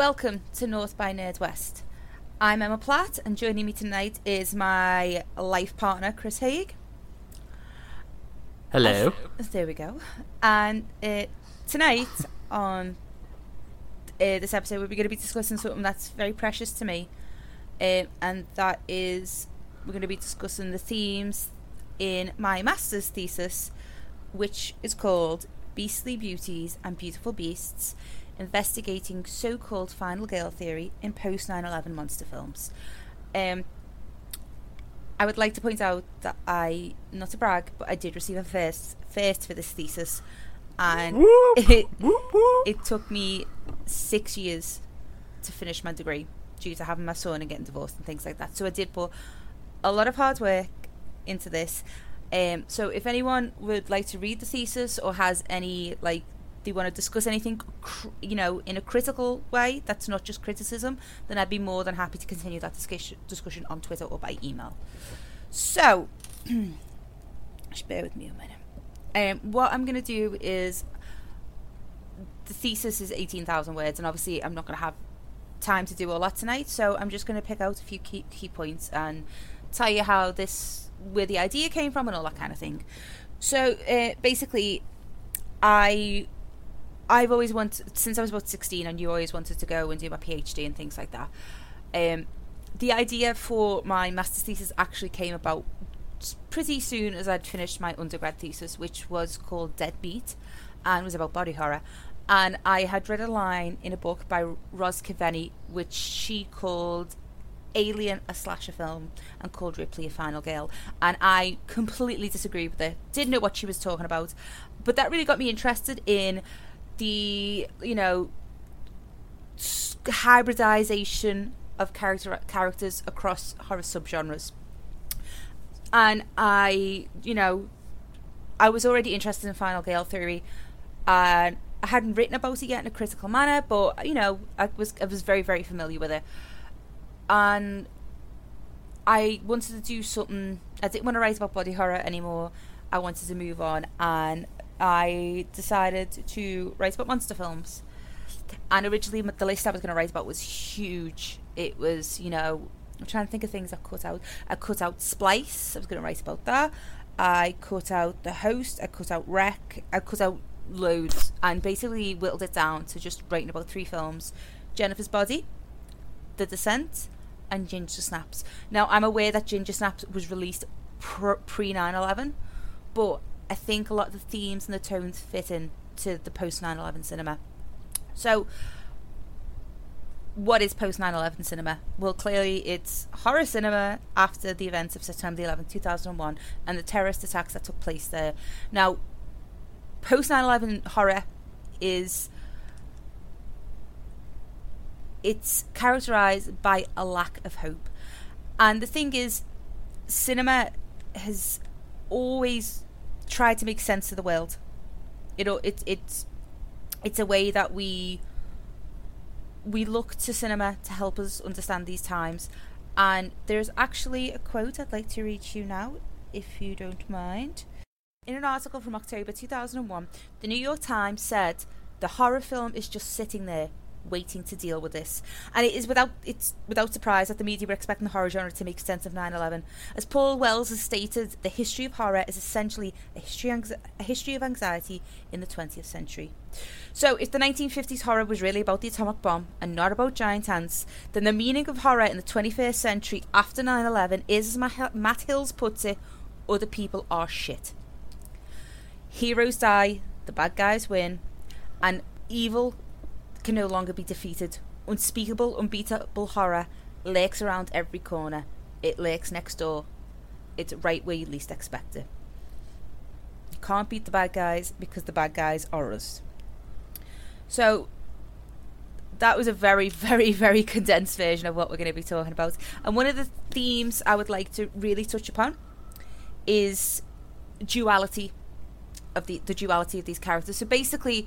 Welcome to North by Nerdwest. I'm Emma Platt, and joining me tonight is my life partner, Chris Haig. Hello. There we go. And uh, tonight on uh, this episode, we're going to be discussing something that's very precious to me, uh, and that is we're going to be discussing the themes in my master's thesis, which is called Beastly Beauties and Beautiful Beasts investigating so called final girl theory in post 9 11 monster films. Um, I would like to point out that I, not to brag, but I did receive a first, first for this thesis, and Whoop, it, whoop, whoop. it took me six years to finish my degree due to having my son and getting divorced and things like that. So I did put a lot of hard work into this. Um, so if anyone would like to read the thesis or has any like they want to discuss anything, you know, in a critical way that's not just criticism, then I'd be more than happy to continue that discussion discussion on Twitter or by email. So, bear with me a minute. Um, what I'm going to do is the thesis is 18,000 words, and obviously I'm not going to have time to do all that tonight, so I'm just going to pick out a few key, key points and tell you how this, where the idea came from, and all that kind of thing. So uh, basically, I I've always wanted since I was about sixteen. I knew I always wanted to go and do my PhD and things like that. Um, the idea for my master's thesis actually came about pretty soon as I'd finished my undergrad thesis, which was called Deadbeat, and was about body horror. And I had read a line in a book by Ros Kiveni, which she called Alien a slasher film and called Ripley a final girl. And I completely disagree with it. Didn't know what she was talking about. But that really got me interested in the, you know, hybridization of character characters across horror subgenres. And I, you know, I was already interested in final girl theory and I hadn't written about it yet in a critical manner, but you know, I was I was very very familiar with it and I wanted to do something. I didn't want to write about body horror anymore. I wanted to move on, and I decided to write about monster films. And originally, the list I was going to write about was huge. It was, you know, I'm trying to think of things I cut out. I cut out Splice. I was going to write about that. I cut out The Host. I cut out REC. I cut out loads, and basically whittled it down to just writing about three films: Jennifer's Body, The Descent, and Ginger Snaps. Now, I'm aware that Ginger Snaps was released pre 9 11, but I think a lot of the themes and the tones fit in to the post 9 11 cinema. So, what is post 9 11 cinema? Well, clearly it's horror cinema after the events of September 11, 2001, and the terrorist attacks that took place there. Now, post 9 11 horror is it's characterized by a lack of hope. And the thing is, cinema has always tried to make sense of the world. You know, it, it's it's a way that we we look to cinema to help us understand these times. And there's actually a quote I'd like to read to you now, if you don't mind. In an article from October 2001, the New York Times said the horror film is just sitting there waiting to deal with this. And it is without it's without surprise that the media were expecting the horror genre to make sense of 9/11. As Paul Wells has stated, the history of horror is essentially a history a history of anxiety in the 20th century. So, if the 1950s horror was really about the atomic bomb and not about giant ants, then the meaning of horror in the 21st century after 9/11 is, as Matt Hills puts it, other people are shit. Heroes die, the bad guys win, and evil can no longer be defeated. Unspeakable, unbeatable horror lurks around every corner. It lurks next door. It's right where you least expect it. You can't beat the bad guys because the bad guys are us. So, that was a very, very, very condensed version of what we're going to be talking about. And one of the themes I would like to really touch upon is duality of the the duality of these characters. So basically,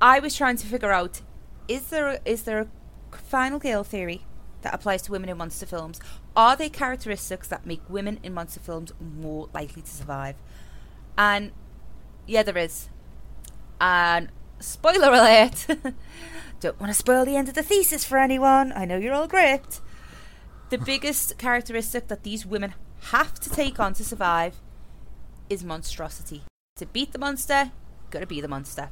I was trying to figure out is there a, there a final girl theory that applies to women in monster films? Are there characteristics that make women in monster films more likely to survive? And yeah, there is. And spoiler alert, don't want to spoil the end of the thesis for anyone. I know you're all gripped. The biggest characteristic that these women have to take on to survive is monstrosity. To beat the monster, gotta be the monster.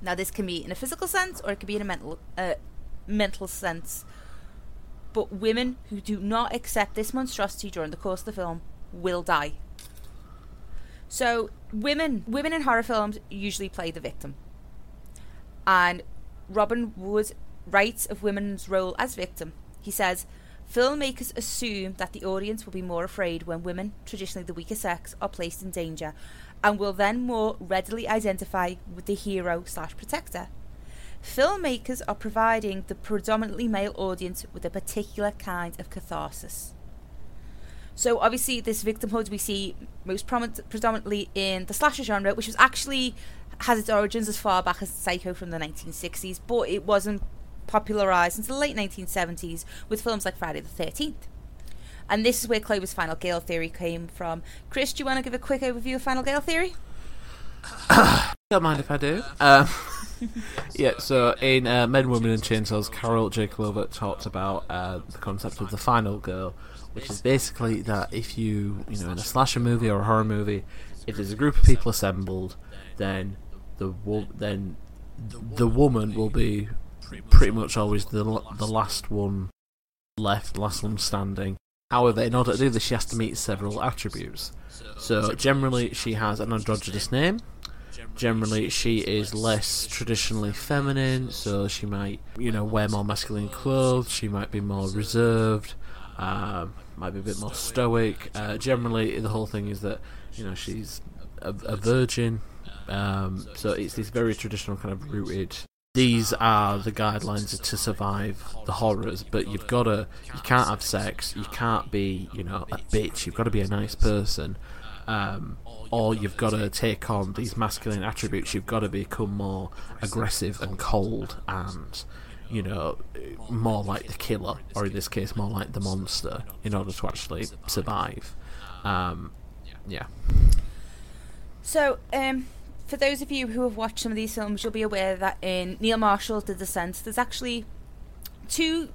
Now, this can be in a physical sense or it can be in a mental uh, mental sense. But women who do not accept this monstrosity during the course of the film will die. So, women women in horror films usually play the victim. And Robin Wood writes of women's role as victim. He says, Filmmakers assume that the audience will be more afraid when women, traditionally the weaker sex, are placed in danger, and will then more readily identify with the hero slash protector. Filmmakers are providing the predominantly male audience with a particular kind of catharsis. So obviously, this victimhood we see most prominent, predominantly in the slasher genre, which was actually has its origins as far back as Psycho from the 1960s, but it wasn't popularised until the late 1970s with films like Friday the 13th. And this is where Clover's Final Girl theory came from. Chris, do you want to give a quick overview of Final Girl theory? Don't mind if I do. Um, yeah, so in uh, Men, Women, and Chainsaws, Carol J. Clover talked about uh, the concept of the final girl, which is basically that if you, you know, in a slasher movie or a horror movie, if there's a group of people assembled, then the wo- then the woman will be pretty much always the the last one left, last one standing. However, in order to do this, she has to meet several attributes. So generally, she has an androgynous name. Generally, she is less traditionally feminine, so she might, you know, wear more masculine clothes. She might be more reserved, uh, might be a bit more stoic. Uh, generally, the whole thing is that, you know, she's a, a virgin. Um, so it's this very traditional kind of rooted these are the guidelines to survive the horrors, but you've got to, you can't have sex, you can't be, you know, a bitch, you've got to be a nice person, um, or you've got to take on these masculine attributes, you've got to become more aggressive and cold and, you know, more like the killer, or in this case, more like the monster, in order to actually survive. Um, yeah. So, um, for those of you who have watched some of these films, you'll be aware that in Neil Marshall's The Descent, there's actually two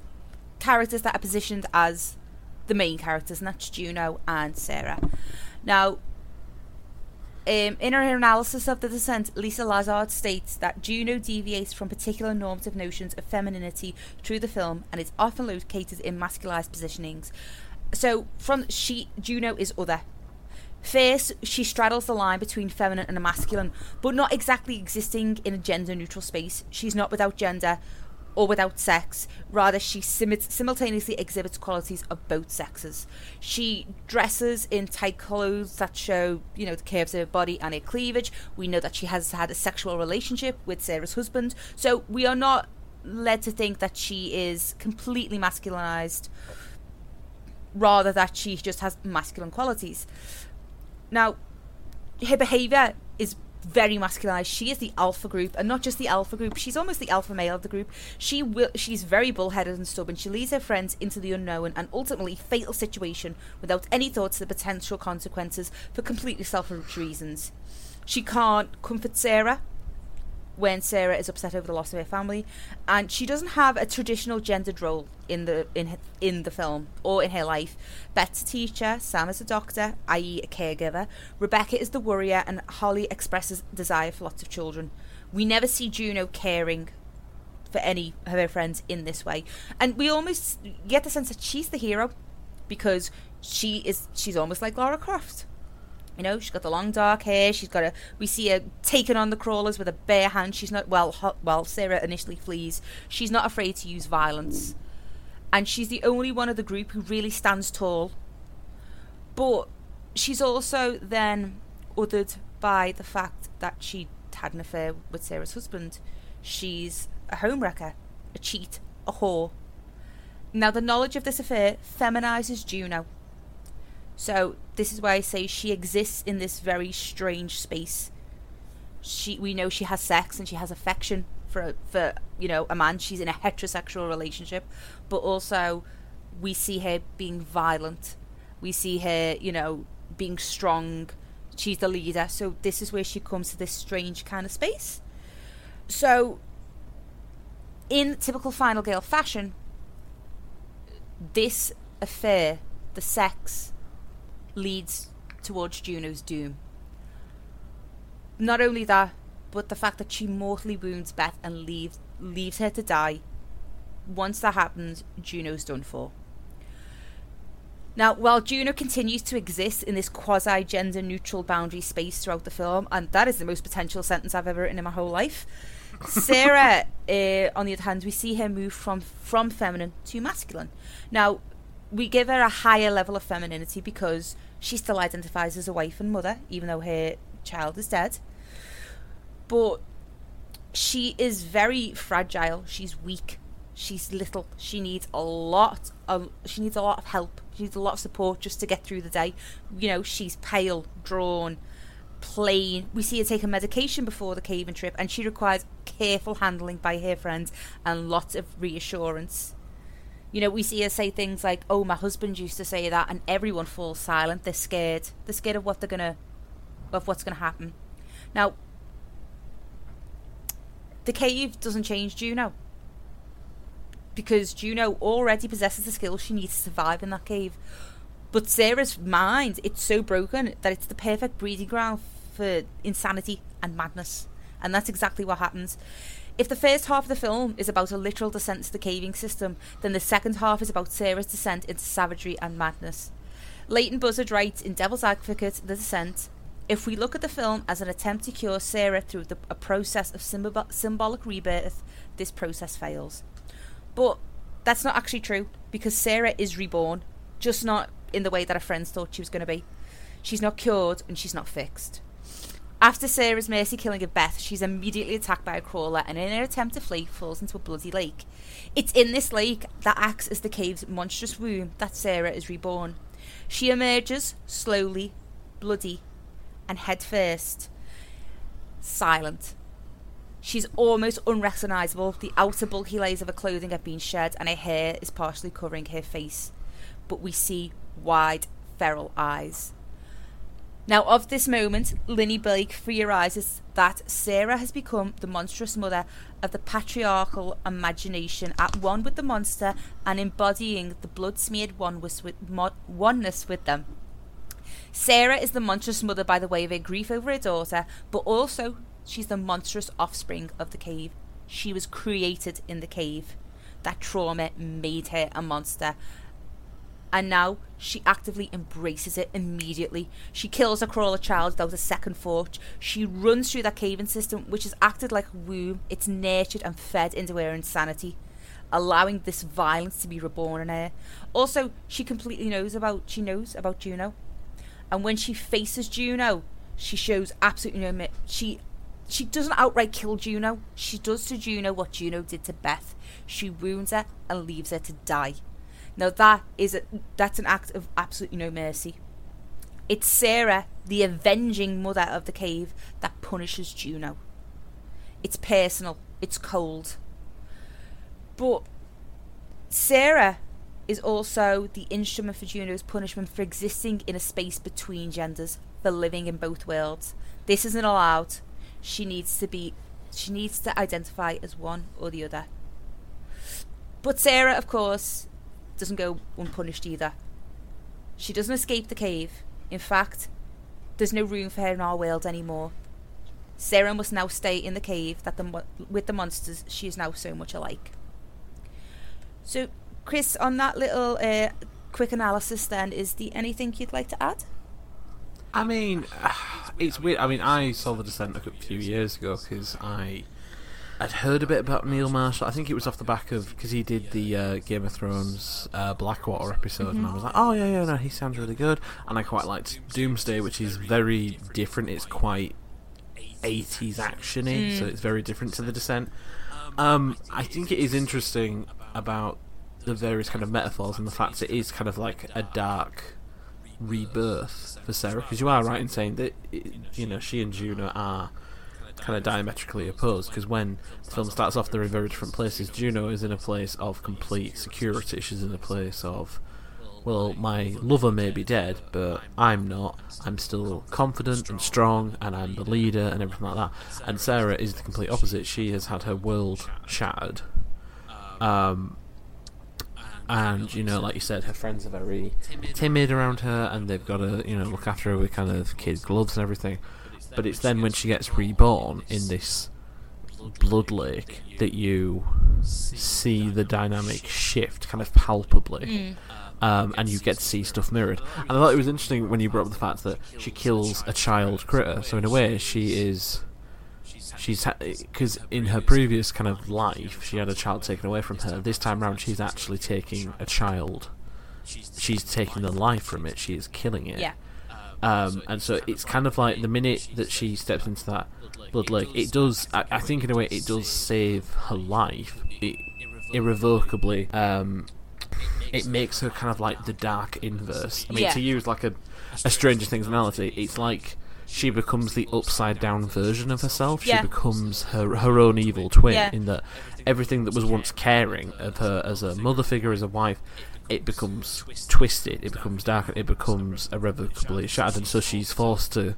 characters that are positioned as the main characters, and that's Juno and Sarah. Now, um, in her analysis of The Descent, Lisa Lazard states that Juno deviates from particular normative notions of femininity through the film and is often located in masculized positionings. So, from she, Juno is other. First, she straddles the line between feminine and masculine, but not exactly existing in a gender neutral space. She's not without gender or without sex. Rather, she sim- simultaneously exhibits qualities of both sexes. She dresses in tight clothes that show, you know, the curves of her body and her cleavage. We know that she has had a sexual relationship with Sarah's husband. So we are not led to think that she is completely masculinized, rather that she just has masculine qualities. Now, her behaviour is very masculinized. She is the alpha group, and not just the alpha group. She's almost the alpha male of the group. She will. She's very bullheaded and stubborn. She leads her friends into the unknown and ultimately fatal situation without any thoughts of the potential consequences for completely selfish reasons. She can't comfort Sarah when Sarah is upset over the loss of her family, and she doesn't have a traditional gendered role in the in in the film or in her life. Beth's a teacher, Sam is a doctor, i.e., a caregiver. Rebecca is the worrier, and Holly expresses desire for lots of children. We never see Juno caring for any of her friends in this way, and we almost get the sense that she's the hero because she is she's almost like Lara Croft you know, she's got the long dark hair. She's got a. We see her taking on the crawlers with a bare hand. She's not well. Ho, well, Sarah initially flees. She's not afraid to use violence, and she's the only one of the group who really stands tall. But she's also then othered by the fact that she had an affair with Sarah's husband. She's a homewrecker, a cheat, a whore. Now, the knowledge of this affair feminizes Juno so this is why I say she exists in this very strange space. She, we know she has sex and she has affection for for you know a man. She's in a heterosexual relationship, but also we see her being violent. We see her, you know, being strong. She's the leader. So this is where she comes to this strange kind of space. So in typical Final Girl fashion, this affair, the sex, leads towards Juno's doom. Not only that, but the fact that she mortally wounds Beth and leaves leaves her to die. Once that happens, Juno's done for. Now, while Juno continues to exist in this quasi gender neutral boundary space throughout the film, and that is the most potential sentence I've ever written in my whole life, Sarah, uh, on the other hand, we see her move from from feminine to masculine. Now, we give her a higher level of femininity because she still identifies as a wife and mother, even though her child is dead. But she is very fragile. She's weak. She's little. She needs a lot of she needs a lot of help. She needs a lot of support just to get through the day. You know, she's pale, drawn, plain. We see her take a medication before the caving trip, and she requires careful handling by her friends and lots of reassurance. You know, we see her say things like, "Oh, my husband used to say that," and everyone falls silent. They're scared. They're scared of what they're gonna, of what's gonna happen. Now, the cave doesn't change Juno because Juno already possesses the skills she needs to survive in that cave. But Sarah's mind, it's so broken that it's the perfect breeding ground for insanity and madness. And that's exactly what happens. If the first half of the film is about a literal descent to the caving system, then the second half is about Sarah's descent into savagery and madness. Leighton Buzzard writes in Devil's Advocate, The Descent, if we look at the film as an attempt to cure Sarah through the, a process of symbol- symbolic rebirth, this process fails. But that's not actually true because Sarah is reborn, just not in the way that her friends thought she was going to be. She's not cured and she's not fixed. After Sarah's mercy killing of Beth, she's immediately attacked by a crawler and, in her attempt to flee, falls into a bloody lake. It's in this lake that acts as the cave's monstrous womb that Sarah is reborn. She emerges slowly, bloody, and head first, silent. She's almost unrecognisable. The outer bulky layers of her clothing have been shed, and her hair is partially covering her face. But we see wide, feral eyes. Now, of this moment, Linnie Blake theorises that Sarah has become the monstrous mother of the patriarchal imagination, at one with the monster and embodying the blood smeared with, oneness with them. Sarah is the monstrous mother by the way of her grief over her daughter, but also she's the monstrous offspring of the cave. She was created in the cave. That trauma made her a monster, and now she actively embraces it immediately. She kills a crawler child without a second thought. She runs through that caving system, which has acted like a womb. It's nurtured and fed into her insanity, allowing this violence to be reborn in her. Also, she completely knows about she knows about Juno, and when she faces Juno, she shows absolutely no she she doesn't outright kill Juno. She does to Juno what Juno did to Beth. She wounds her and leaves her to die. Now that is a, that's an act of absolutely no mercy. It's Sarah, the avenging mother of the cave, that punishes Juno. It's personal. It's cold. But Sarah is also the instrument for Juno's punishment for existing in a space between genders, for living in both worlds. This isn't allowed. She needs to be she needs to identify as one or the other. But Sarah, of course, doesn't go unpunished either. She doesn't escape the cave. In fact, there's no room for her in our world anymore. Sarah must now stay in the cave that the with the monsters she is now so much alike. So, Chris, on that little uh, quick analysis, then, is there anything you'd like to add? I mean, it's weird. I mean, I saw the Descent a few years ago because I I'd heard a bit about Neil Marshall. I think it was off the back of because he did the uh, Game of Thrones uh, Blackwater episode, mm-hmm. and I mm-hmm. was like, oh yeah, yeah, no, he sounds really good. And I quite liked Doomsday, which is very different. It's quite 80s actiony, mm. so it's very different to the Descent. Um, I think it is interesting about the various kind of metaphors and the fact it is kind of like a dark rebirth for Sarah, because you are right in saying that you know she and Juno are kind of diametrically opposed because when the film starts off, they're in very different places. Juno is in a place of complete security. She's in a place of, well, my lover may be dead, but I'm not. I'm still confident and strong, and I'm the leader and everything like that. And Sarah is the complete opposite. She has had her world shattered. Um, and you know, like you said, her friends are very timid around her, and they've got to you know look after her with kind of kid gloves and everything. But it's then when she gets reborn in this blood lake that you see the dynamic shift kind of palpably. Mm. Um, and you get to see stuff mirrored. And I thought it was interesting when you brought up the fact that she kills a child critter. So in a way, she is she's because ha- in her previous kind of life, she had a child taken away from her. This time round, she's actually taking a child. She's taking the life from it. She is killing it. Yeah. Um, and so it's kind of like the minute that she steps into that blood lake, it does. I, I think in a way, it does save her life. It irrevocably. Um, it makes her kind of like the dark inverse. I mean, Yeah. to use like a a Stranger Things analogy, it's like she becomes the upside down version of herself. Yeah. She becomes her her own evil twin. Yeah. In that everything that was once caring of her as a mother figure, as a wife, it becomes twisted. It becomes dark. It becomes irrevocably shattered, and so she's forced to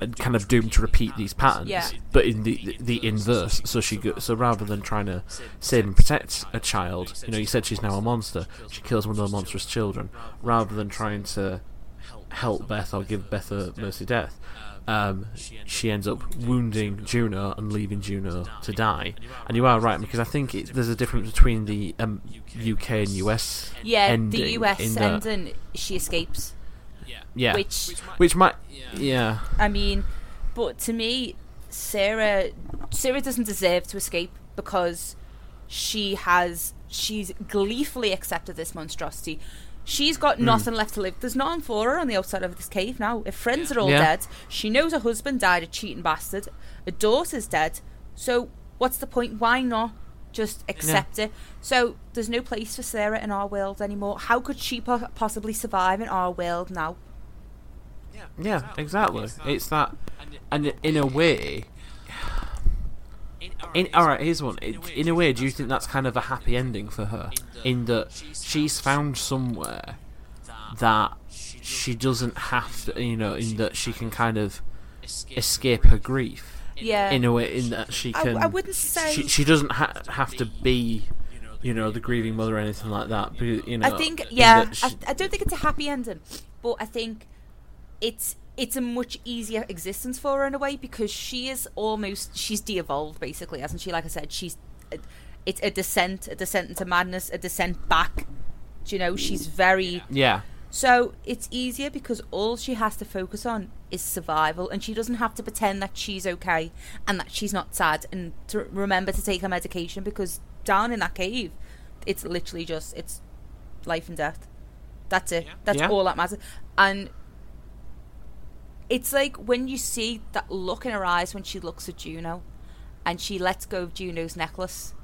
and kind of doomed to repeat these patterns, Yeah. but in the the inverse. So she go, so rather than trying to save and protect a child, you know, you said she's now a monster. She kills one of the monstrous children, rather than trying to help Beth or give Beth a mercy death. Um, she ends up wounding Juno and leaving Juno to die. And you are right because I think it, there's a difference between the um, UK and US Yeah, ending. the US in that- ending, she escapes. yeah, Which, which might yeah I mean, but to me, Sarah, Sarah doesn't deserve to escape because she has, she's gleefully accepted this monstrosity. She's got Hmm. nothing left to live. There's nothing for her on the outside of this cave now. If friends are all Yeah. dead, she knows her husband died, a cheating bastard. Her daughter's dead. So what's the point? Why not just accept it? So there's no place for Sarah in our world anymore. How could she po- possibly survive in our world now? Yeah, exactly. It's that, and in a way, in all right, here's one. In, in a way, do you think that's kind of a happy ending for her? In that she's found somewhere that she doesn't have to, you know, in that she can kind of escape her grief. Yeah. In a way, in that she can. I wouldn't say- she, she doesn't ha- have to be, you know, the grieving mother or anything like that. Because, you know, I think yeah. she- I, I don't think it's a happy ending, but I think it's it's a much easier existence for her in a way because she is almost she's de-evolved basically, hasn't she? Like I said, she's a, it's a descent, a descent into madness, a descent back. Do you know? She's very yeah. so it's easier because all she has to focus on is survival, and she doesn't have to pretend that she's okay and that she's not sad, and to remember to take her medication because down in that cave, it's literally just it's life and death. That's it. That's Yeah. all that matters. And it's like when you see that look in her eyes when she looks at Juno, and she lets go of Juno's necklace.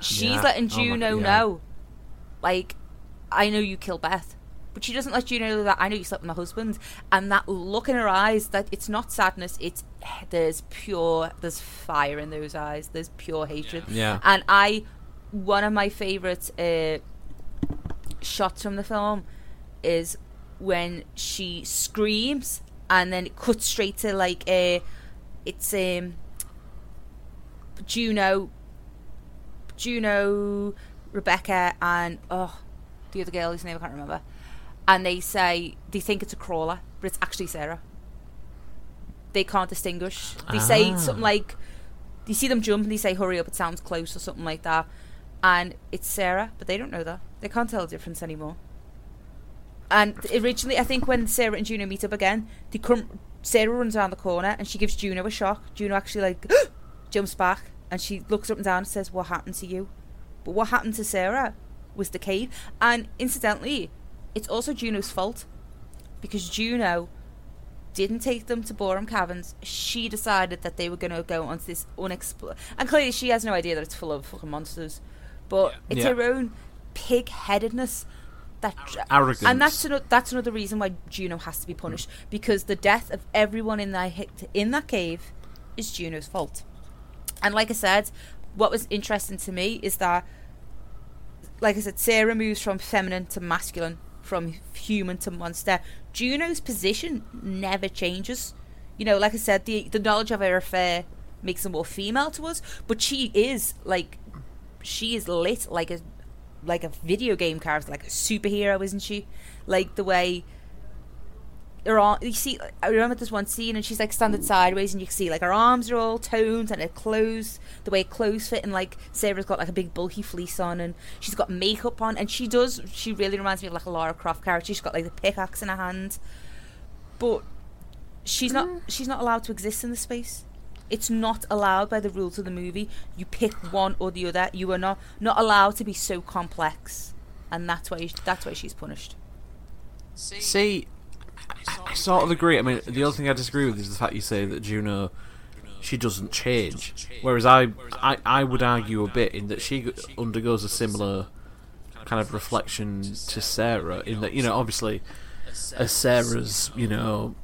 She's Yeah. letting Oh my- Juno yeah. know, like, I know you killed Beth. But she doesn't let Juno know that I know you slept with my husband. And that look in her eyes, that it's not sadness, it's there's pure, there's fire in those eyes, there's pure hatred. Yeah. And I, one of my favourite uh, shots from the film is when she screams and then it cuts straight to like a, it's um, Juno, Juno, Rebecca, and oh, the other girl whose name I can't remember. And they say they think it's a crawler, but it's actually Sarah. They can't distinguish. They say Ah. something like, you see them jump and they say, "Hurry up! It sounds close" or something like that. And it's Sarah, but they don't know that. They can't tell the difference anymore. And originally, I think when Sarah and Juno meet up again, they come. Sarah runs around the corner and she gives Juno a shock. Juno actually like jumps back and she looks up and down and says, "What happened to you?" But what happened to Sarah was the cave. And incidentally, it's also Juno's fault because Juno didn't take them to Boreham Caverns. She decided that they were going to go onto this unexplored, and clearly she has no idea that it's full of fucking monsters. But it's Yeah. her own pig-headedness that Arrogance. and that's another, that's another reason why Juno has to be punished mm. because the death of everyone in that in that cave is Juno's fault. And like I said, what was interesting to me is that, like I said, Sarah moves from feminine to masculine, from human to monster. Juno's position never changes. You know, like I said, the the knowledge of her affair makes her more female to us, but she is like she is lit like a like a video game character, like a superhero, isn't she? Like the way her arm, you see, I remember this one scene, and she's like standing sideways, and you can see like her arms are all toned, and her clothes, the way clothes fit, and like Sarah's got like a big bulky fleece on, and she's got makeup on, and she does, she really reminds me of like a Lara Croft character. She's got like the pickaxe in her hand, but she's not, mm. she's not allowed to exist in the space. It's not allowed by the rules of the movie. You pick one or the other. You are not not allowed to be so complex, and that's why that's why she's punished. See, I, I sort of agree. I mean, the other thing I disagree with is the fact you say that Juno she doesn't change, whereas I, I I would argue a bit in that she undergoes a similar kind of reflection to Sarah in that you know obviously as Sarah's you know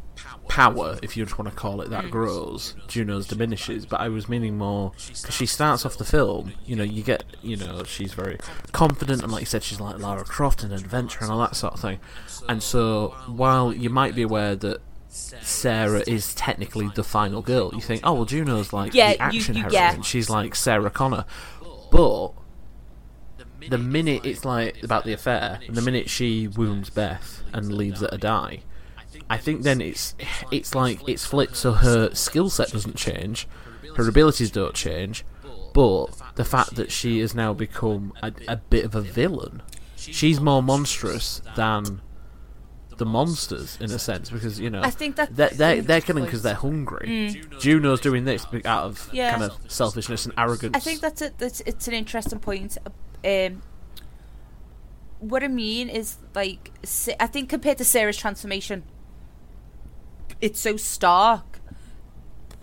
power, if you just want to call it that, grows, Juno's diminishes. But I was meaning more because she starts off the film. You know, you get, you know, she's very confident, and like you said, she's like Lara Croft and adventure and all that sort of thing. And so, while you might be aware that Sarah is technically the final girl, you think, oh well, Juno's like Yeah, the action you- you- heroine. yeah. She's like Sarah Connor, but. The minute it's like about the affair, and the minute she wounds Beth and leaves her to die, I think then it's it's like it's flipped so her skill set doesn't change, her abilities don't change, but the fact that she has now become a, a bit of a villain, she's more monstrous than the monsters in a sense because you know I think that- they're they're, they're killing because they're hungry. Juno's doing this out of Yeah. kind of selfishness and arrogance. I think that's a, that's it's an interesting point. Um, what I mean is like I think compared to Sarah's transformation, it's so stark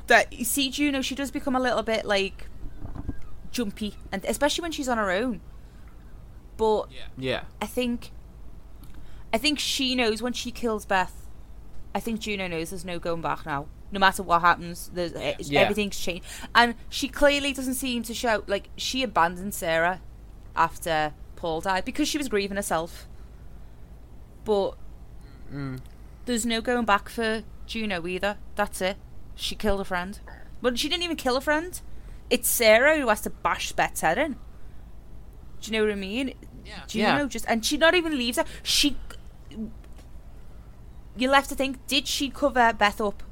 that you see Juno. She does become a little bit like jumpy, and especially when she's on her own. But yeah, I think, I think she knows when she kills Beth. I think Juno knows there's no going back now. No matter what happens, there's Yeah. everything's changed, and she clearly doesn't seem to show like she abandoned Sarah after Paul died because she was grieving herself. But mm. there's no going back for Juno either. That's it. She killed a friend, but she didn't even kill a friend. It's Sarah who has to bash Beth's head in. Do you know what I mean? Juno Yeah. just and she not even leaves her. She. You left to think: Did she cover Beth up?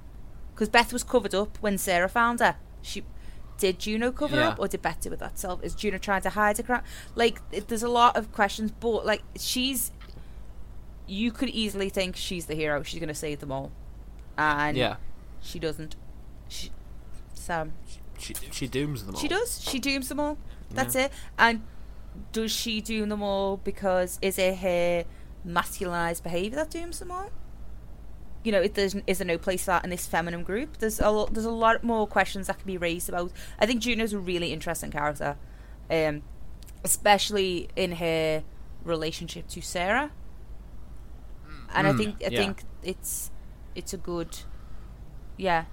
Because Beth was covered up when Sarah found her. She did Juno cover Yeah. up, or did Beth do it herself? Is Juno trying to hide her? crime? Like, it, there's a lot of questions, but like, she's. You could easily think she's the hero. She's gonna save them all, and yeah. she doesn't. She, so She she dooms them all. she does. She dooms them all. That's it. And does she doom them all because is it her masculinized behavior that dooms them all? You know, if there's is there no place for that in this feminine group? There's a lot, there's a lot more questions that can be raised about. I think Juno's a really interesting character, um, especially in her relationship to Sarah. And I Mm, think I yeah. think it's it's a good, yeah,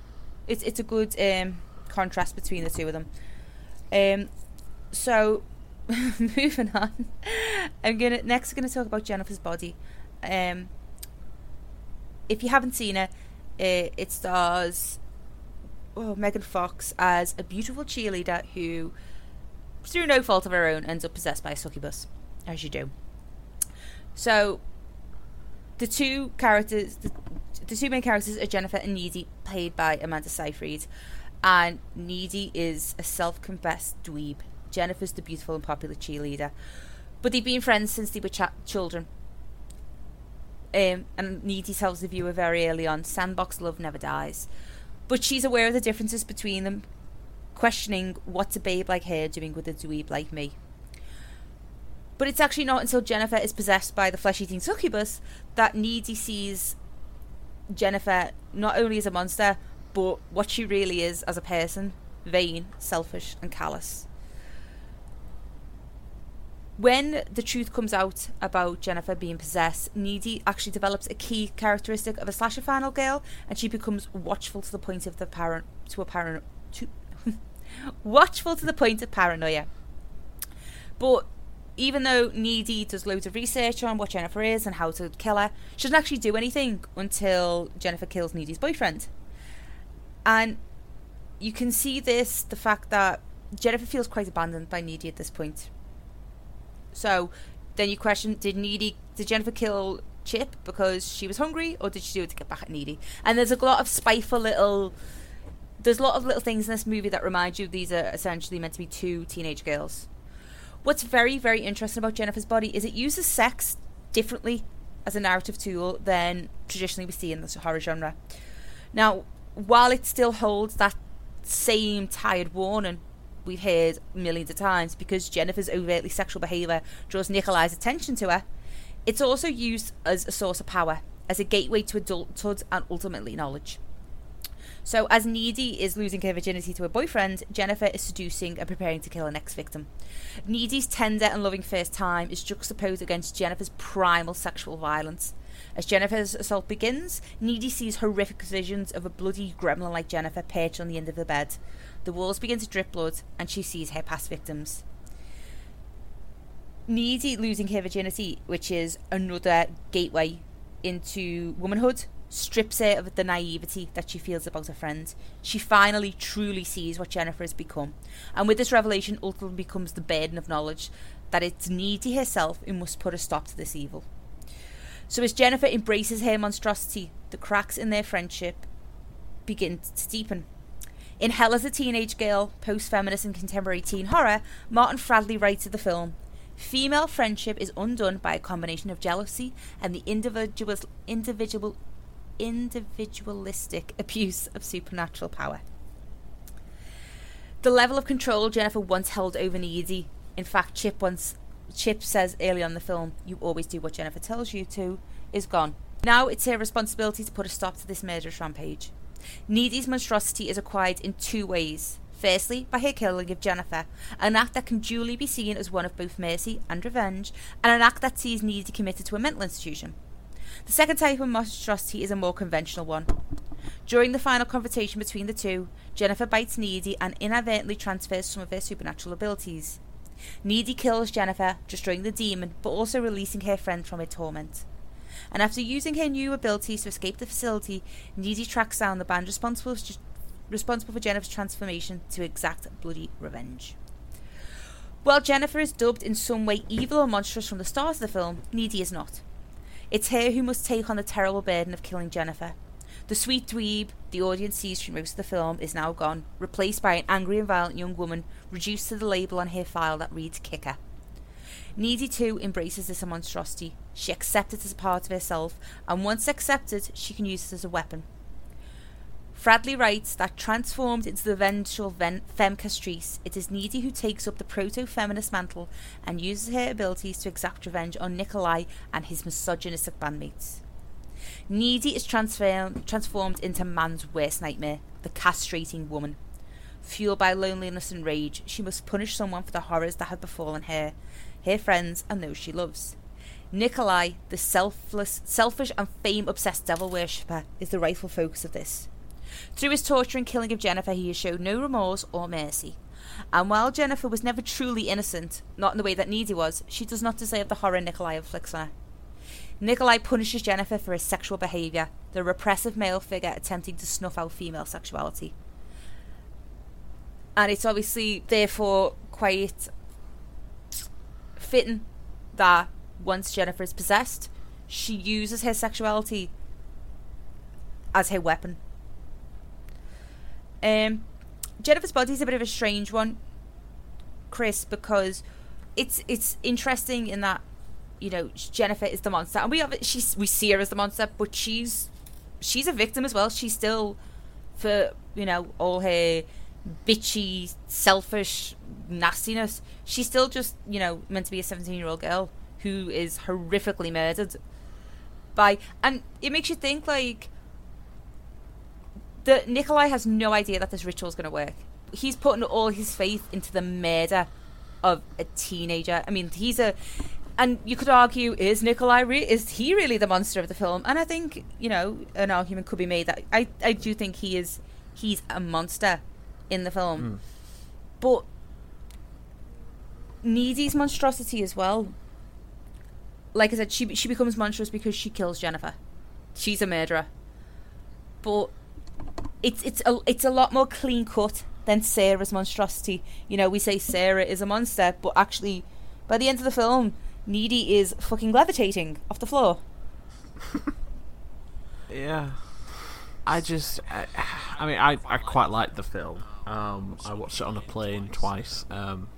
it's it's a good um, contrast between the two of them. Um, so moving on, I'm gonna next we're gonna talk about Jennifer's body. Um, if you haven't seen it, uh, it stars oh, Megan Fox as a beautiful cheerleader who, through no fault of her own, ends up possessed by a succubus, as you do. So, the two characters, the, the two main characters are Jennifer and Needy, played by Amanda Seyfried. And Needy is a self confessed dweeb. Jennifer's the beautiful and popular cheerleader. But they've been friends since they were cha- children. Um, and Needy tells the viewer very early on sandbox love never dies. But she's aware of the differences between them, questioning what's a babe like her doing with a dweeb like me. But it's actually not until Jennifer is possessed by the flesh eating succubus that Needy sees Jennifer not only as a monster, but what she really is as a person vain, selfish, and callous. When the truth comes out about Jennifer being possessed, Needy actually develops a key characteristic of a slasher final girl, and she becomes watchful to the point of the parent to a parano- to watchful to the point of paranoia. But even though Needy does loads of research on what Jennifer is and how to kill her, she doesn't actually do anything until Jennifer kills Needy's boyfriend. And you can see this the fact that Jennifer feels quite abandoned by Needy at this point. So then you question: Did Needy? Did Jennifer kill Chip because she was hungry, or did she do it to get back at Needy? And there's a lot of spiteful little. There's a lot of little things in this movie that remind you these are essentially meant to be two teenage girls. What's very, very interesting about Jennifer's body is it uses sex differently as a narrative tool than traditionally we see in the horror genre. Now, while it still holds that same tired warning we've heard millions of times because Jennifer's overtly sexual behaviour draws Nikolai's attention to her, it's also used as a source of power, as a gateway to adulthood and ultimately knowledge. So, as Needy is losing her virginity to her boyfriend, Jennifer is seducing and preparing to kill her next victim. Needy's tender and loving first time is juxtaposed against Jennifer's primal sexual violence. As Jennifer's assault begins, Needy sees horrific visions of a bloody gremlin like Jennifer perched on the end of the bed. The walls begin to drip blood, and she sees her past victims. Needy losing her virginity, which is another gateway into womanhood, strips her of the naivety that she feels about her friend. She finally truly sees what Jennifer has become. And with this revelation, ultimately becomes the burden of knowledge that it's Needy herself who must put a stop to this evil. So as Jennifer embraces her monstrosity, the cracks in their friendship begin to deepen. In Hell is a Teenage Girl, post feminist and contemporary teen horror, Martin Fradley writes of the film Female friendship is undone by a combination of jealousy and the individual, individual individualistic abuse of supernatural power. The level of control Jennifer once held over Needy, in fact, Chip once Chip says early on the film, "You always do what Jennifer tells you to," is gone. Now it's her responsibility to put a stop to this murderous rampage. Needy's monstrosity is acquired in two ways. Firstly, by her killing of Jennifer, an act that can duly be seen as one of both mercy and revenge, and an act that sees Needy committed to a mental institution. The second type of monstrosity is a more conventional one. During the final confrontation between the two, Jennifer bites Needy and inadvertently transfers some of her supernatural abilities. Needy kills Jennifer, destroying the demon, but also releasing her friend from her torment. And after using her new abilities to escape the facility, Needy tracks down the band responsible, responsible for Jennifer's transformation to exact bloody revenge. While Jennifer is dubbed in some way evil or monstrous from the start of the film, Needy is not. It's her who must take on the terrible burden of killing Jennifer. The sweet dweeb the audience sees through most of the film is now gone, replaced by an angry and violent young woman, reduced to the label on her file that reads Kicker. Needy too embraces this monstrosity. She accepts it as a part of herself, and once accepted, she can use it as a weapon. Fradley writes that transformed into the vengeful ven- femme castrice, it is Needy who takes up the proto-feminist mantle and uses her abilities to exact revenge on Nikolai and his misogynistic bandmates. Needy is transformed into man's worst nightmare, the castrating woman. Fueled by loneliness and rage, she must punish someone for the horrors that have befallen her, her friends, and those she loves. Nikolai, the selfless, selfish and fame-obsessed devil worshipper, is the rightful focus of this. Through his torture and killing of Jennifer, he has shown no remorse or mercy. And while Jennifer was never truly innocent, not in the way that Needy was, she does not deserve the horror Nikolai inflicts on her. Nikolai punishes Jennifer for his sexual behaviour, the repressive male figure attempting to snuff out female sexuality. And it's obviously, therefore, quite fitting that once Jennifer is possessed, she uses her sexuality as her weapon um, Jennifer's body is a bit of a strange one, Chris, because it's it's interesting in that you know Jennifer is the monster, and we have she's we see her as the monster, but she's she's a victim as well. She's still for you know all her bitchy, selfish nastiness. She's still just you know meant to be a seventeen year old girl who is horrifically murdered by, and it makes you think like the Nikolai has no idea that this ritual is going to work. He's putting all his faith into the murder of a teenager. I mean, he's a, and you could argue, is Nikolai re- is he really the monster of the film? And I think you know an argument could be made that I I do think he is he's a monster in the film, mm. but Needy's monstrosity as well. Like I said, she she becomes monstrous because she kills Jennifer. She's a murderer, but it's it's a it's a lot more clean cut than Sarah's monstrosity. You know, we say Sarah is a monster, but actually, by the end of the film, Needy is fucking levitating off the floor. Yeah. I just, I, I mean, I, I quite like the film. Um, I watched it on a plane twice. Um,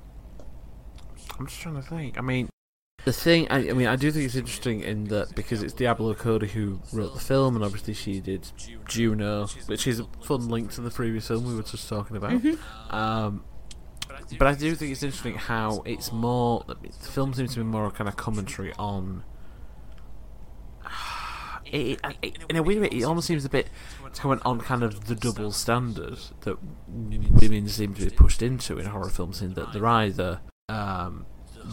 I'm just trying to think. I mean, the thing, I, I mean, I do think it's interesting in that because it's Diablo Cody who wrote the film, and obviously she did Juno, which is a fun link to the previous film we were just talking about. Um, but I do think it's interesting how it's more. The film seems to be more a kind of commentary on. It, it, in a weird way, it almost seems a bit to comment on kind of the double standard that women seem to be pushed into in horror films, in that they're either um,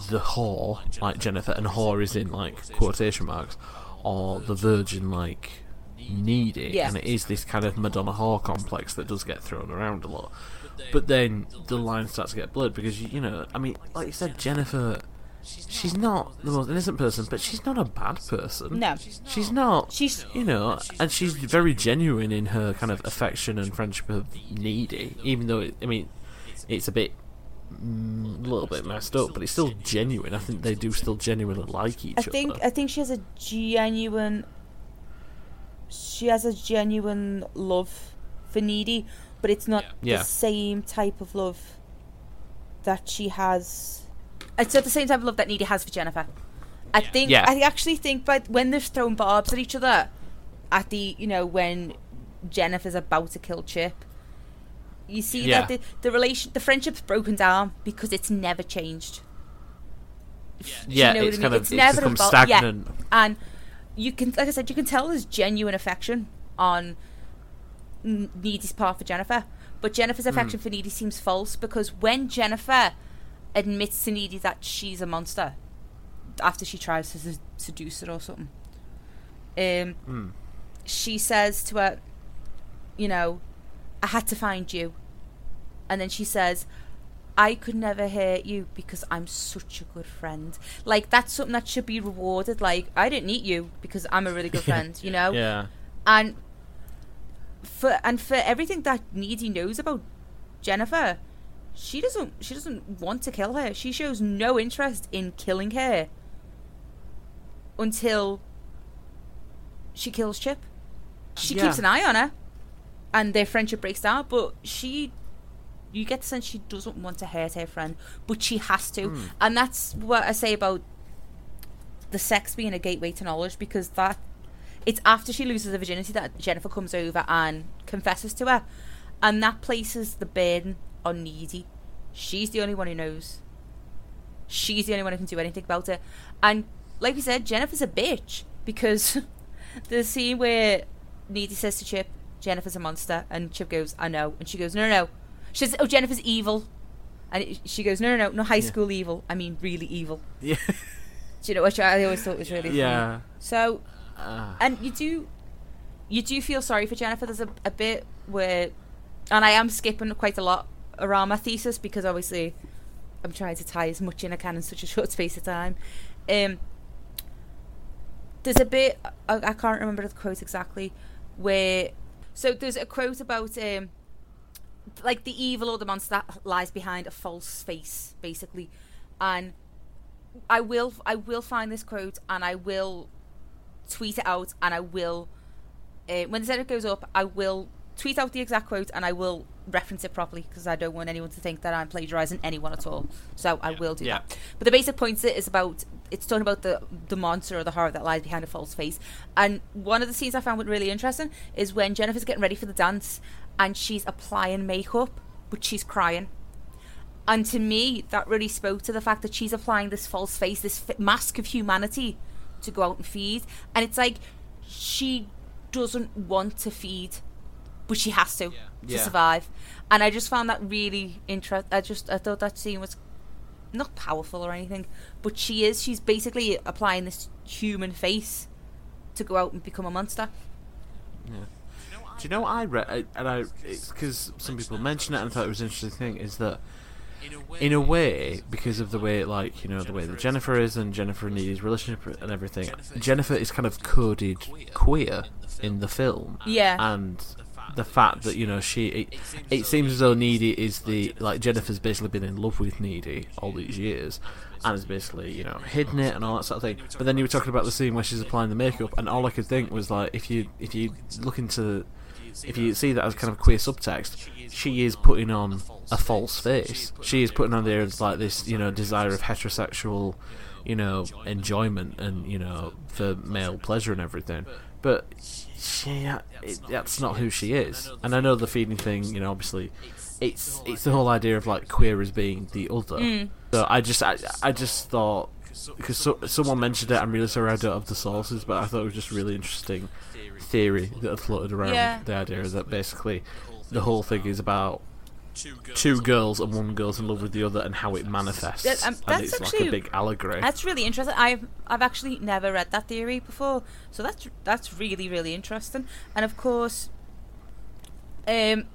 the whore, like Jennifer, and whore is in like quotation marks, or the virgin, like Needy, Yeah. and it is this kind of Madonna whore complex that does get thrown around a lot. But then the line starts to get blurred because you, you know, I mean, like you said, Jennifer, she's not the most innocent person, but she's not a bad person. No. she's not. She's- you know, and she's very genuine in her kind of affection and friendship of Needy, even though it, I mean, it's a bit. Mm, A little bit messed up, but it's still genuine. I think they do still genuinely like each other. I think. I think she has a genuine she has a genuine love for Needy, but it's not Yeah. the same type of love that she has. It's not the same type of love that Needy has for Jennifer. I think Yeah. I actually think but when they're throwing barbs at each other, at the you know when Jennifer's about to kill Chip, you see Yeah. that the the relation the friendship's broken down because it's never changed. Do you Yeah, know what it's I mean? kind of It's it's never become about- yeah. And you can, like I said, you can tell there's genuine affection on N- Needy's part for Jennifer. But Jennifer's affection for Needy seems false because when Jennifer admits to Needy that she's a monster after she tries to s- seduce her or something, um, Mm. she says to her, you know, I had to find you. And then she says, I could never hurt you because I'm such a good friend. Like, that's something that should be rewarded. Like, I didn't need you because I'm a really good friend, you know? Yeah, And for and for everything that Needy knows about Jennifer, she doesn't she doesn't want to kill her. She shows no interest in killing her until she kills Chip. She Yeah. keeps an eye on her and their friendship breaks down, but she you get the sense she doesn't want to hurt her friend, but she has to. Hmm. And that's what I say about the sex being a gateway to knowledge because that it's after she loses her virginity that Jennifer comes over and confesses to her, and that places the burden on Needy. She's the only one who knows. She's the only one who can do anything about it. And like we said, Jennifer's a bitch because the scene where Needy says to Chip, "Jennifer's a monster," and Chip goes, "I know," and she goes, "No, no, no." She says, "Oh, Jennifer's evil," and it, she goes, "No, no, no, no high school evil. I mean, really evil." yeah, Do you know which I always thought was really funny. yeah. So Uh, and you do you do feel sorry for Jennifer. There's a, a bit where, and I am skipping quite a lot around my thesis because obviously I'm trying to tie as much in I can in such a short space of time. Um, there's a bit I, I can't remember the quote exactly where. So there's a quote about um, like the evil or the monster that lies behind a false face, basically, and I will I will find this quote and I will tweet it out and I will uh, when the edit goes up I will tweet out the exact quote and I will reference it properly because I don't want anyone to think that I'm plagiarizing anyone at all. So I will do Yeah. that. But the basic point is about it's talking about the the monster or the horror that lies behind a false face. And one of the scenes I found really interesting is when Jennifer's getting ready for the dance and she's applying makeup but she's crying. And to me, that really spoke to the fact that she's applying this false face, this f- mask of humanity to go out and feed. And it's like she doesn't want to feed, but she has to to Yeah. survive. And I just found that really interesting. I just I thought that scene was not powerful or anything, but she is. She's basically applying this human face to go out and become a monster. Yeah. Do you know what I read? And I, because some people mention it, and I thought it was an interesting thing. Is that in a way, because of the way, like you know, the way that Jennifer is and Jennifer and Needy's relationship and everything, Jennifer is kind of coded queer in the film. Yeah. and the fact that you know she it, it seems as though Needy is the like Jennifer's basically been in love with Needy all these years and has basically you know hidden it and all that sort of thing. But then you were talking about the scene where she's applying the makeup, and all I could think was like if you if you look into if you see that as kind of queer subtext, she is putting on a false face. She is putting on there as like this you know desire of heterosexual you know enjoyment and you know for male pleasure and everything. But she, it, that's not who she is. And I know the feeding thing, you know, obviously, it's it's the whole idea of like queer as being the other. Mm. So I just I, I just thought because so, someone mentioned it, I'm really sorry I don't have the sources, but I thought it was just really interesting theory that had floated around Yeah. the idea that basically the whole thing is about two girls and one girl's in love with the other and how it manifests. That- um, and that's it's like actually- a big allegory. That's really interesting. I've I've actually never read that theory before, so that's that's really really interesting. And of course, um,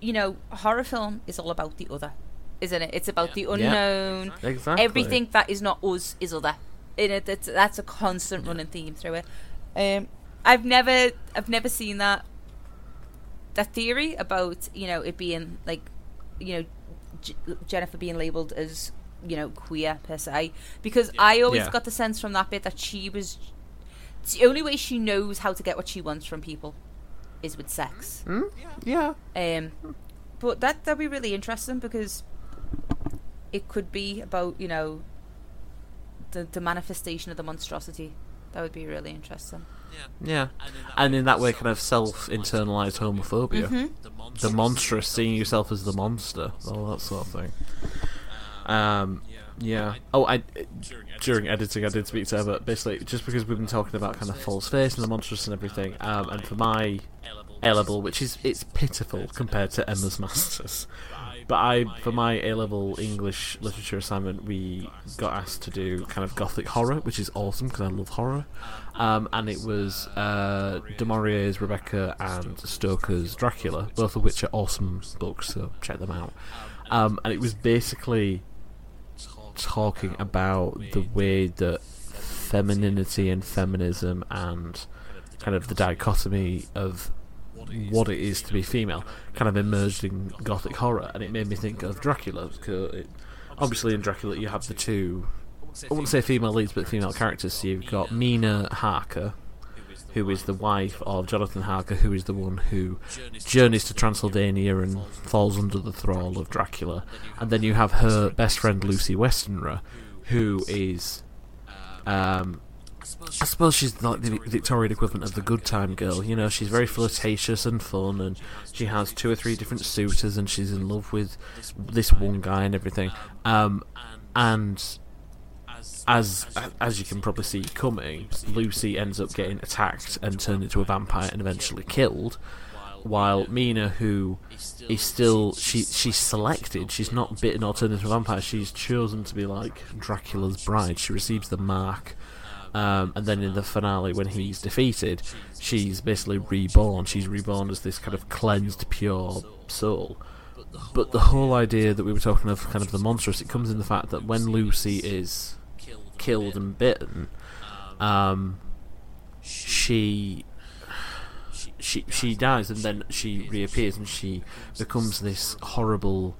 you know, horror film is all about the other, isn't it? It's about the unknown. Exactly. Everything that is not us is other. In it, that's, that's a constant running theme through it. Um, I've never I've never seen that that theory about you know it being like you know J- Jennifer being labeled as you know queer per se because I always Yeah. got the sense from that bit that she was it's the only way she knows how to get what she wants from people is with sex. Hmm? Yeah. Um, but that that'd be really interesting because it could be about you know the the manifestation of the monstrosity. That would be really interesting. Yeah. And in that way, kind of self internalized homophobia. Mm-hmm. The monstrous, seeing yourself as the monster, all that sort of thing. Um, yeah. Oh, I during editing I did speak to her, but basically just because we've been talking about kind of false face and the monstrous and everything, um, and for my A level, which is it's pitiful compared to Emma's masters. But I, for my A level English literature assignment, we got asked to do kind of gothic horror, which is awesome because I love horror. Um, and it was uh, Du Maurier's Rebecca and Stoker's Dracula, both of which are awesome books, so check them out. Um, and it was basically talking about the way that femininity and feminism and kind of the dichotomy of what it is to be female kind of emerged in gothic horror and it made me think of Dracula because it, obviously in Dracula you have the two I wouldn't say female leads but female characters. So you've got Mina Harker who is the wife of Jonathan Harker who is the one who journeys to Transylvania and falls under the thrall of Dracula. And then you have her best friend Lucy Westenra who is um, I suppose she's like the Victorian equivalent of the good time girl. You know, she's very flirtatious and fun, and she has two or three different suitors, and she's in love with this one guy and everything. Um, and as as you can probably see coming, Lucy ends up getting attacked and turned into a vampire and eventually killed. While Mina, who is still she she's selected, she's not bitten or turned into a vampire. She's chosen to be like Dracula's bride. She receives the mark um, and then in the finale, when he's defeated, she's basically reborn. She's reborn as this kind of cleansed, pure soul. But the whole idea that we were talking of, kind of the monstrous, it comes in the fact that when Lucy is killed and bitten, um, she she she dies and then she reappears and she becomes this horrible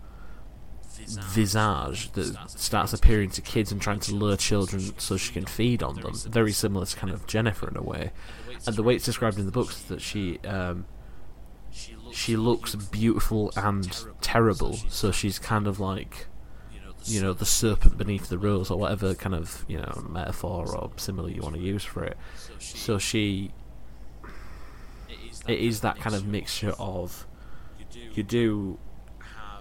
visage that starts appearing to kids and trying to lure children so she can feed on them. Very similar to kind of Jennifer in a way. And the way it's described in the books is that she um, she looks beautiful and terrible. So she's kind of like you know the serpent beneath the rose or whatever kind of you know metaphor or simile you want to use for it. So she it is that kind of mixture of you do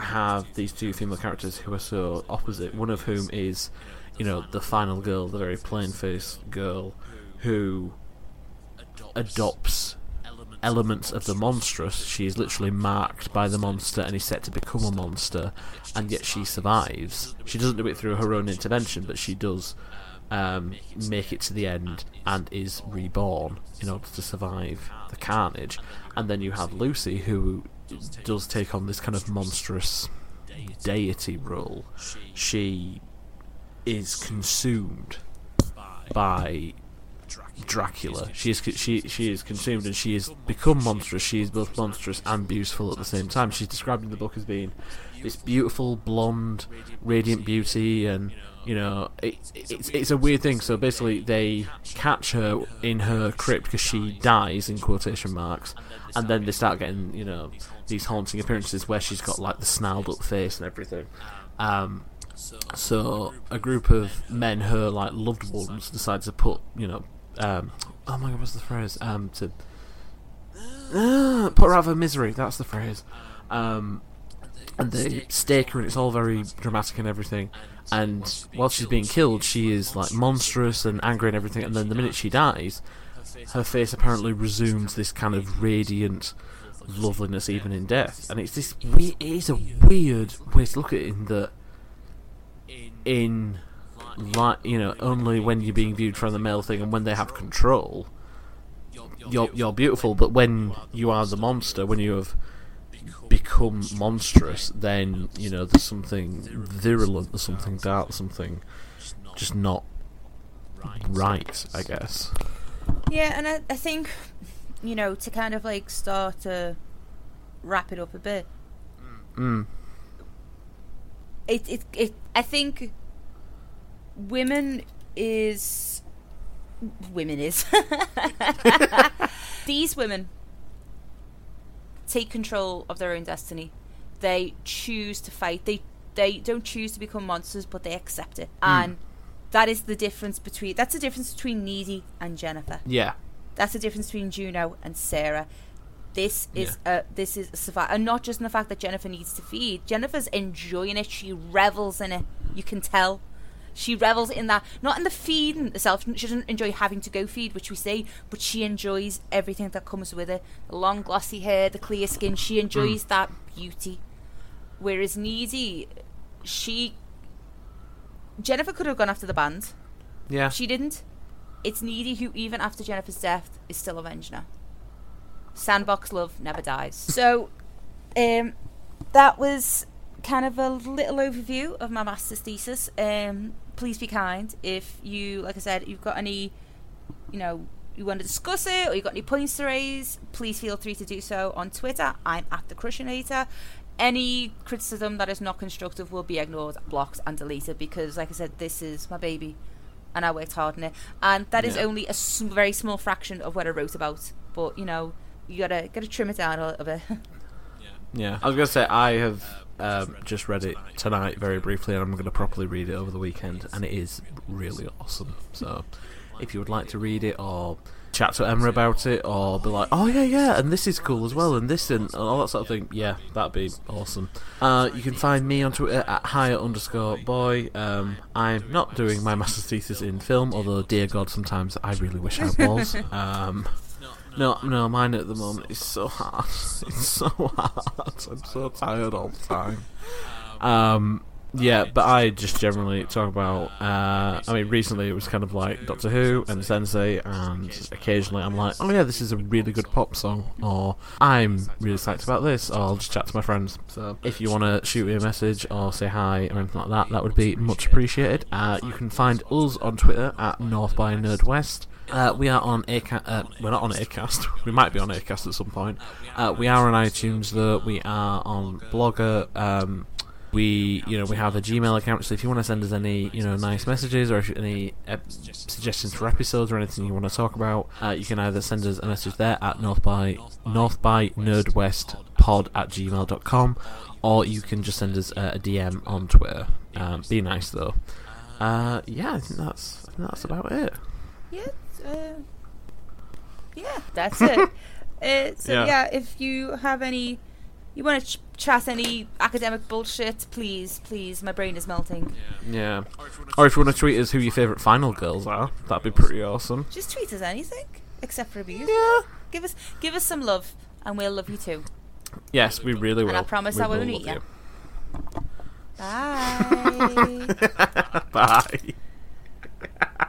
have these two female characters who are so opposite. One of whom is, you know, the final girl, the very plain faced girl, who adopts elements of the monstrous. She is literally marked by the monster and is set to become a monster, and yet she survives. She doesn't do it through her own intervention, but she does um, make it to the end and is reborn in order to survive the carnage. And then you have Lucy, who does take on this kind of monstrous deity role. She is consumed by Dracula. She is she she is consumed and she has become monstrous. She is both monstrous and beautiful at the same time. She's described in the book as being this beautiful blonde, radiant beauty, and you know it, it's it's a weird thing. So basically, they catch her in her crypt because she dies in quotation marks, and then they start getting you know these haunting appearances where she's got like the snarled up face and everything. Um, so a group of men, her like loved ones, decide to put you know, um, oh my god, what's the phrase? Um, to uh, put her out of her misery. That's the phrase. Um, and they stake her, and it's all very dramatic and everything. And while she's being killed, she is like monstrous and angry and everything. And then the minute she dies, her face apparently resumes this kind of radiant loveliness even in death. And it's this we- it is a weird way to look at it in that in like you know only when you're being viewed from the male thing and when they have control you're you're beautiful but when you are the monster when you have become monstrous then you know there's something virulent there's something dark something just not right I guess Yeah, and I, I think, you know, to kind of like start to wrap it up a bit, mm. it, it, it, I think women is. Women is. These women take control of their own destiny. They choose to fight. They they don't choose to become monsters, but they accept it. And that is the difference between that's the difference between Needy and Jennifer. yeah That's the difference between Juno and Sarah. This is a this is a survival, and not just in the fact that Jennifer needs to feed. Jennifer's enjoying it. She revels in it. You can tell. She revels in that, not in the feeding itself. She doesn't enjoy having to go feed, which we say, but she enjoys everything that comes with it. The long glossy hair, the clear skin. She mm. enjoys that beauty. Whereas Needy, she Jennifer could have gone after the band. yeah She didn't. It's Needy who, even after Jennifer's death, is still avenging her. Sandbox love never dies. So, um, that was kind of a little overview of my master's thesis. Um, please be kind. If you, like I said, you've got any, you know, you want to discuss it or you've got any points to raise, please feel free to do so on Twitter. I'm at the Crushinator. Any criticism that is not constructive will be ignored, blocked, and deleted because, like I said, this is my baby and I worked hard on it. And that is Yeah. only a s- very small fraction of what I wrote about. But you know, you gotta gotta trim it down a little bit. Yeah, I was gonna say I have um, just read it tonight very briefly, and I'm gonna properly read it over the weekend, and it is really awesome. So, if you would like to read it or chat to Emma about it, or be like, oh yeah, yeah, and this is cool as well, and this and all that sort of thing, yeah, that'd be awesome. Uh, you can find me on Twitter at higher underscore boy. Um, I'm not doing my master's thesis in film, although dear God, sometimes I really wish I was. Um, no, no, mine at the moment is so hard. It's so hard. I'm so tired all the time. Um, yeah, but I just generally talk about. Uh, I mean, recently it was kind of like Doctor Who and Sense8, and occasionally I'm like, oh yeah, this is a really good pop song, or I'm really psyched about this, or I'll just chat to my friends. So if you want to shoot me a message or say hi or anything like that, that would be much appreciated. Uh, you can find us on Twitter at North by Nerdwest. Uh, we are on Acast. Uh, we're not on Acast. we might be on Acast at some point. Uh, we are on iTunes though. We are on Blogger. Um, we, you know, we have a Gmail account. So if you want to send us any, you know, nice messages or if any ep- suggestions for episodes or anything you want to talk about, uh, you can either send us a message there at North by North by Nerdwest Pod at gmail.com or you can just send us uh, a DM on Twitter. Um, be nice though. Uh, yeah, I think that's I think that's about it. yeah, uh, yeah, that's it. uh, so Yeah. yeah. if you have any, you want to ch- chat any academic bullshit, please, please, my brain is melting. Yeah. Or if you want to tweet us who your favourite final girls are, that'd be pretty awesome. Just tweet us anything except for abuse. Yeah. Give us, give us some love, and we'll love you too. Yes, we really will. And I promise We I will won't love eat ya. you. Bye. Bye.